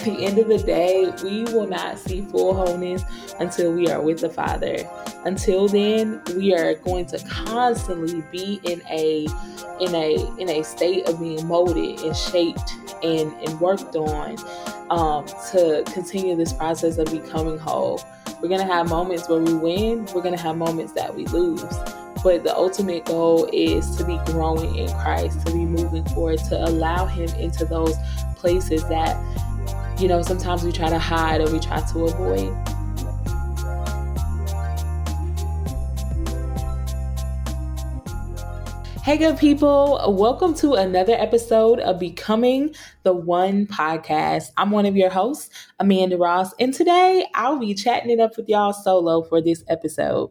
at the end of the day, we will not see full wholeness until we are with the Father. Until then, we are going to constantly be in a in a in a state of being molded and shaped and, and worked on um, to continue this process of becoming whole. We're gonna have moments where we win, we're gonna have moments that we lose. But the ultimate goal is to be growing in Christ, to be moving forward, to allow Him into those places that, you know, sometimes we try to hide or we try to avoid. Hey, good people. Welcome to another episode of Becoming the One podcast. I'm one of your hosts, Amanda Ross, and today I'll be chatting it up with y'all solo for this episode.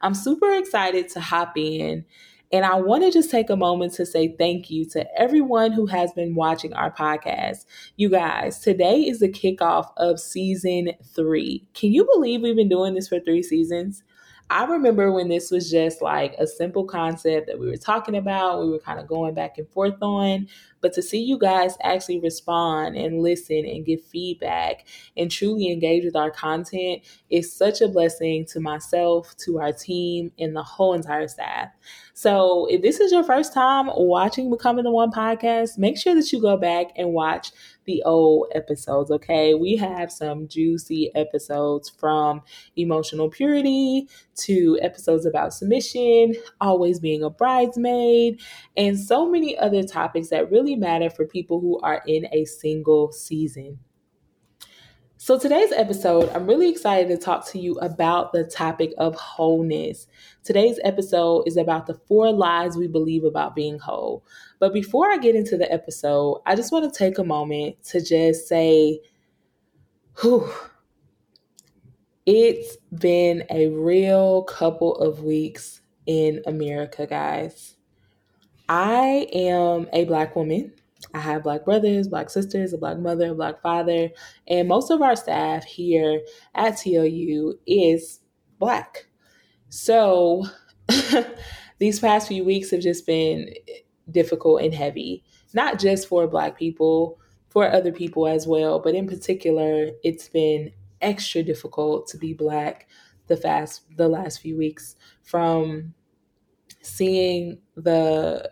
I'm super excited to hop in, and I want to just take a moment to say thank you to everyone who has been watching our podcast. You guys, today is the kickoff of season three. Can you believe we've been doing this for three seasons? I remember when this was just like a simple concept that we were talking about, we were kind of going back and forth on. But to see you guys actually respond and listen and give feedback and truly engage with our content is such a blessing to myself, to our team, and the whole entire staff. So if this is your first time watching Becoming the One podcast, make sure that you go back and watch the old episodes, okay? We have some juicy episodes from emotional purity to episodes about submission, always being a bridesmaid, and so many other topics that really matter for people who are in a single season. So, today's episode, I'm really excited to talk to you about the topic of wholeness. Today's episode is about the four lies we believe about being whole. But before I get into the episode, I just want to take a moment to just say, whew, it's been a real couple of weeks in America, guys. I am a Black woman. I have black brothers, black sisters, a black mother, a black father, and most of our staff here at TLU is black. So these past few weeks have just been difficult and heavy, not just for black people, for other people as well, but in particular, it's been extra difficult to be black the fast the last few weeks from seeing the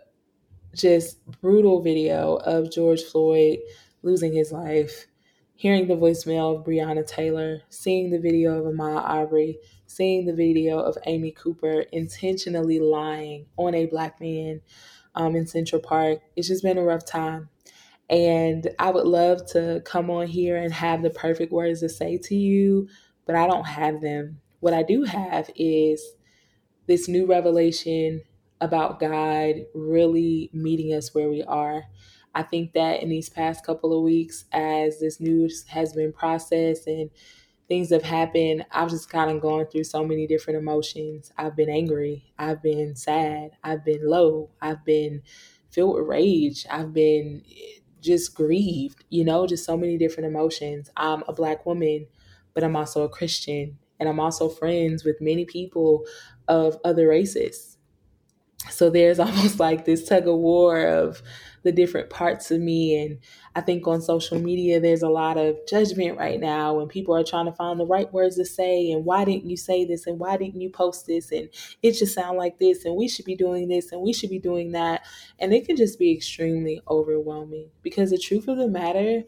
just brutal video of George Floyd losing his life, hearing the voicemail of Breonna Taylor, seeing the video of Ahmaud Arbery, seeing the video of Amy Cooper intentionally lying on a black man um, in Central Park. It's just been a rough time. And I would love to come on here and have the perfect words to say to you, but I don't have them. What I do have is this new revelation about God really meeting us where we are. I think that in these past couple of weeks, as this news has been processed and things have happened, I've just kind of gone through so many different emotions. I've been angry, I've been sad, I've been low, I've been filled with rage, I've been eh, just grieved, you know, just so many different emotions. I'm a black woman, but I'm also a Christian, and I'm also friends with many people of other races. So there's almost like this tug of war of the different parts of me. And I think on social media, there's a lot of judgment right now when people are trying to find the right words to say. And why didn't you say this? And why didn't you post this? And it should sound like this. And we should be doing this. And we should be doing that. And it can just be extremely overwhelming because the truth of the matter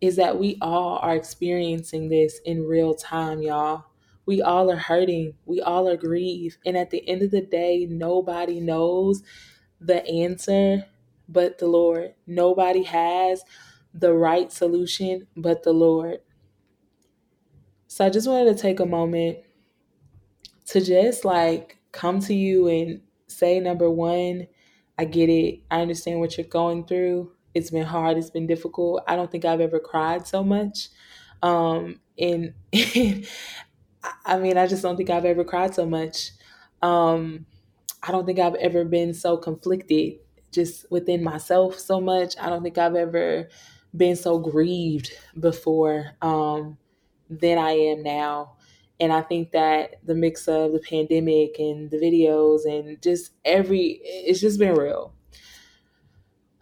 is that we all are experiencing this in real time, y'all. We all are hurting. We all are grieved. And at the end of the day, nobody knows the answer but the Lord. Nobody has the right solution but the Lord. So I just wanted to take a moment to just like come to you and say number one, I get it. I understand what you're going through. It's been hard. It's been difficult. I don't think I've ever cried so much. Um, and I mean, I just don't think I've ever cried so much. Um, I don't think I've ever been so conflicted just within myself so much. I don't think I've ever been so grieved before um, than I am now. And I think that the mix of the pandemic and the videos and just every, it's just been real.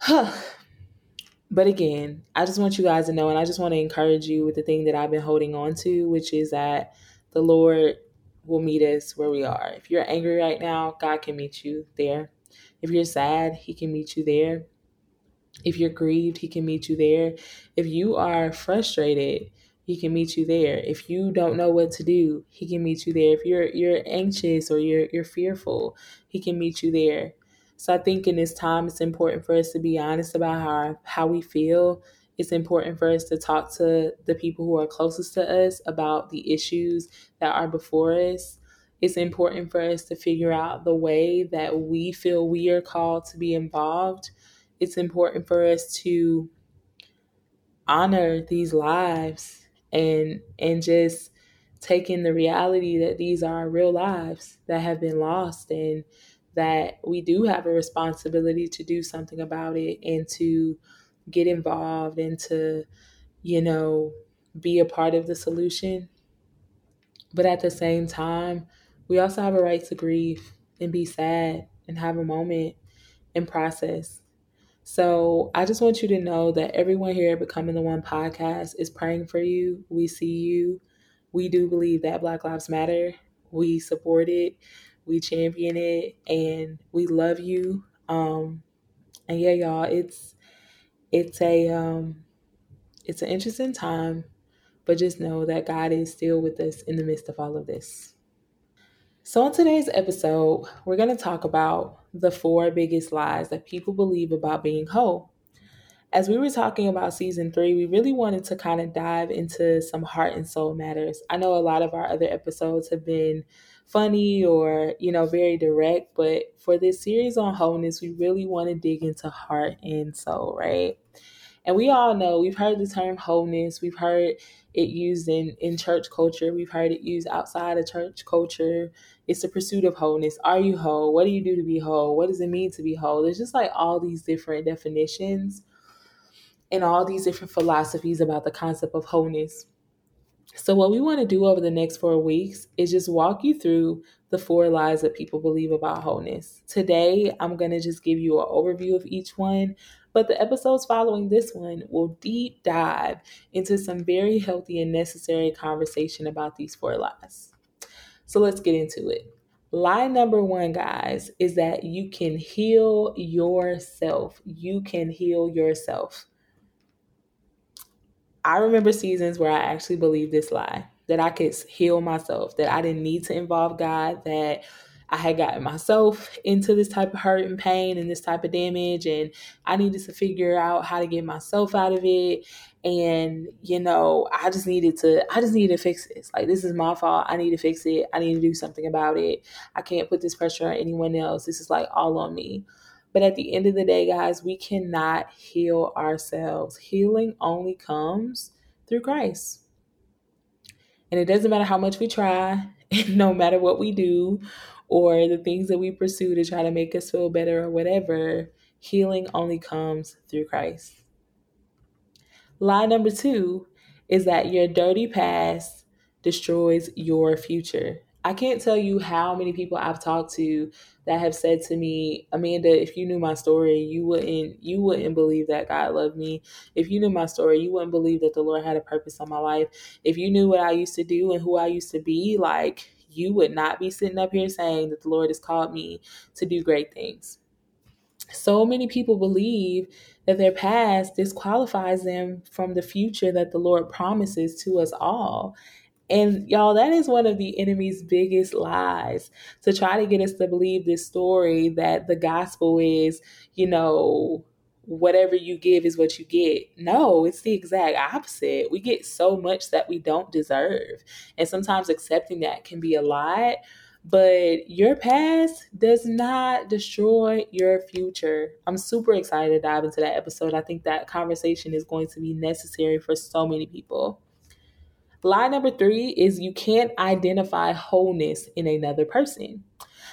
but again, I just want you guys to know, and I just want to encourage you with the thing that I've been holding on to, which is that the Lord will meet us where we are. If you're angry right now, God can meet you there. If you're sad, He can meet you there. If you're grieved, He can meet you there. If you are frustrated, He can meet you there. If you don't know what to do, He can meet you there. If you're you're anxious or you're you're fearful, He can meet you there. So I think in this time, it's important for us to be honest about how how we feel. It's important for us to talk to the people who are closest to us about the issues that are before us. It's important for us to figure out the way that we feel we are called to be involved. It's important for us to honor these lives and and just take in the reality that these are real lives that have been lost and that we do have a responsibility to do something about it and to get involved and to, you know, be a part of the solution. But at the same time, we also have a right to grieve and be sad and have a moment and process. So I just want you to know that everyone here at Becoming the One podcast is praying for you. We see you. We do believe that Black Lives Matter. We support it we champion it and we love you um and yeah y'all it's it's a um it's an interesting time but just know that god is still with us in the midst of all of this so on today's episode we're going to talk about the four biggest lies that people believe about being whole as we were talking about season three, we really wanted to kind of dive into some heart and soul matters. I know a lot of our other episodes have been funny or, you know, very direct. But for this series on wholeness, we really want to dig into heart and soul, right? And we all know we've heard the term wholeness, we've heard it used in, in church culture, we've heard it used outside of church culture. It's the pursuit of wholeness. Are you whole? What do you do to be whole? What does it mean to be whole? There's just like all these different definitions and all these different philosophies about the concept of wholeness. So, what we want to do over the next four weeks is just walk you through the four lies that people believe about wholeness. Today, I'm going to just give you an overview of each one, but the episodes following this one will deep dive into some very healthy and necessary conversation about these four lies. So, let's get into it. Lie number one, guys, is that you can heal yourself. You can heal yourself. I remember seasons where I actually believed this lie that I could heal myself, that I didn't need to involve God, that I had gotten myself into this type of hurt and pain and this type of damage, and I needed to figure out how to get myself out of it. And you know, I just needed to, I just needed to fix this. Like, this is my fault. I need to fix it. I need to do something about it. I can't put this pressure on anyone else. This is like all on me. But at the end of the day, guys, we cannot heal ourselves. Healing only comes through Christ. And it doesn't matter how much we try, no matter what we do, or the things that we pursue to try to make us feel better or whatever, healing only comes through Christ. Lie number two is that your dirty past destroys your future. I can't tell you how many people I've talked to that have said to me, Amanda, if you knew my story, you wouldn't you wouldn't believe that God loved me. If you knew my story, you wouldn't believe that the Lord had a purpose on my life. If you knew what I used to do and who I used to be, like you would not be sitting up here saying that the Lord has called me to do great things. So many people believe that their past disqualifies them from the future that the Lord promises to us all. And y'all, that is one of the enemy's biggest lies to try to get us to believe this story that the gospel is, you know, whatever you give is what you get. No, it's the exact opposite. We get so much that we don't deserve. And sometimes accepting that can be a lot. But your past does not destroy your future. I'm super excited to dive into that episode. I think that conversation is going to be necessary for so many people. Lie number three is you can't identify wholeness in another person.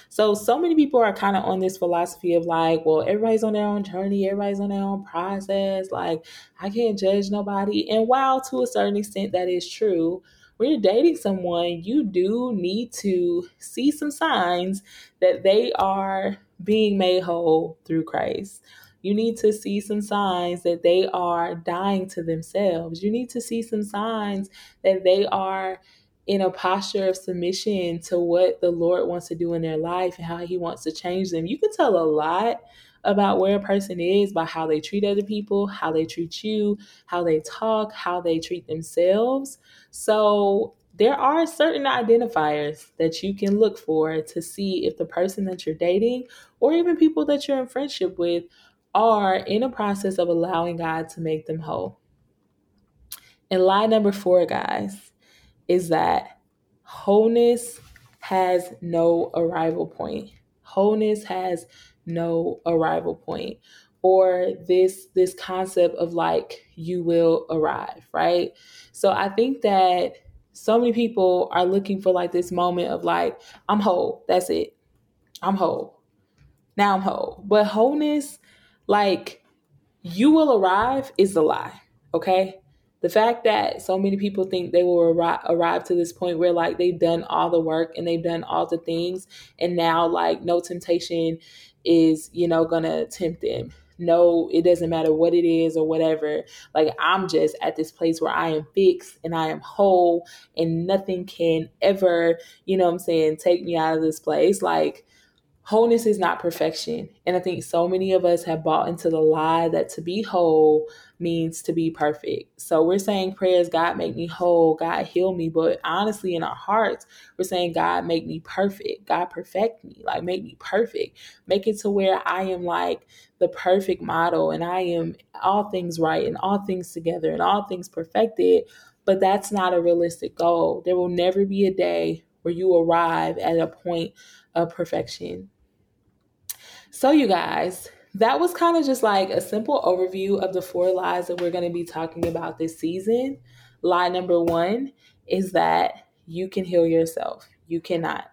So, so many people are kind of on this philosophy of like, well, everybody's on their own journey, everybody's on their own process. Like, I can't judge nobody. And while to a certain extent that is true, when you're dating someone, you do need to see some signs that they are being made whole through Christ. You need to see some signs that they are dying to themselves. You need to see some signs that they are in a posture of submission to what the Lord wants to do in their life and how He wants to change them. You can tell a lot about where a person is by how they treat other people, how they treat you, how they talk, how they treat themselves. So, there are certain identifiers that you can look for to see if the person that you're dating or even people that you're in friendship with are in a process of allowing God to make them whole. And lie number four, guys, is that wholeness has no arrival point. Wholeness has no arrival point or this this concept of like you will arrive, right? So I think that so many people are looking for like this moment of like I'm whole. That's it. I'm whole. Now I'm whole. But wholeness like you will arrive is a lie, okay? the fact that so many people think they will arrive, arrive to this point where like they've done all the work and they've done all the things and now like no temptation is you know gonna tempt them. No it doesn't matter what it is or whatever. Like i'm just at this place where i am fixed and i am whole and nothing can ever you know i'm saying take me out of this place. Like wholeness is not perfection. And I think so many of us have bought into the lie that to be whole means to be perfect. So we're saying prayers, God make me whole, God heal me. But honestly, in our hearts, we're saying, God make me perfect, God perfect me, like make me perfect, make it to where I am like the perfect model and I am all things right and all things together and all things perfected. But that's not a realistic goal. There will never be a day where you arrive at a point of perfection. So, you guys, that was kind of just like a simple overview of the four lies that we're going to be talking about this season. Lie number one is that you can heal yourself, you cannot.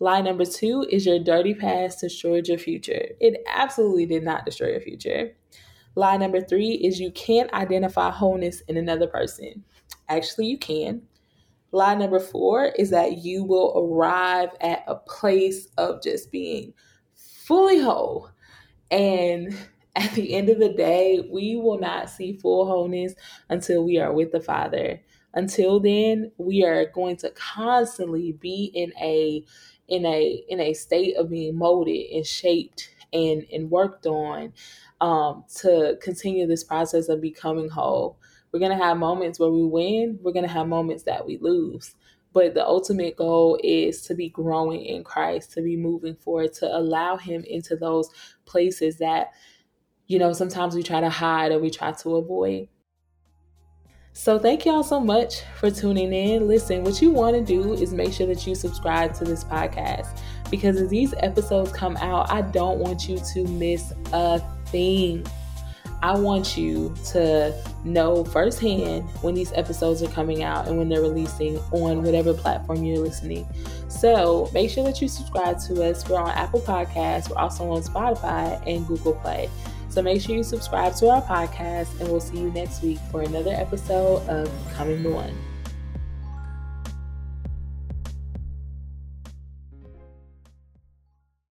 Lie number two is your dirty past destroyed your future. It absolutely did not destroy your future. Lie number three is you can't identify wholeness in another person. Actually, you can. Lie number four is that you will arrive at a place of just being fully whole. And at the end of the day, we will not see full wholeness until we are with the Father. Until then, we are going to constantly be in a in a in a state of being molded and shaped and and worked on um, to continue this process of becoming whole. We're gonna have moments where we win. We're gonna have moments that we lose. But the ultimate goal is to be growing in Christ, to be moving forward, to allow Him into those places that, you know, sometimes we try to hide or we try to avoid. So, thank y'all so much for tuning in. Listen, what you want to do is make sure that you subscribe to this podcast because as these episodes come out, I don't want you to miss a thing. I want you to know firsthand when these episodes are coming out and when they're releasing on whatever platform you're listening. So make sure that you subscribe to us. We're on Apple Podcasts, we're also on Spotify and Google Play. So make sure you subscribe to our podcast, and we'll see you next week for another episode of Coming One.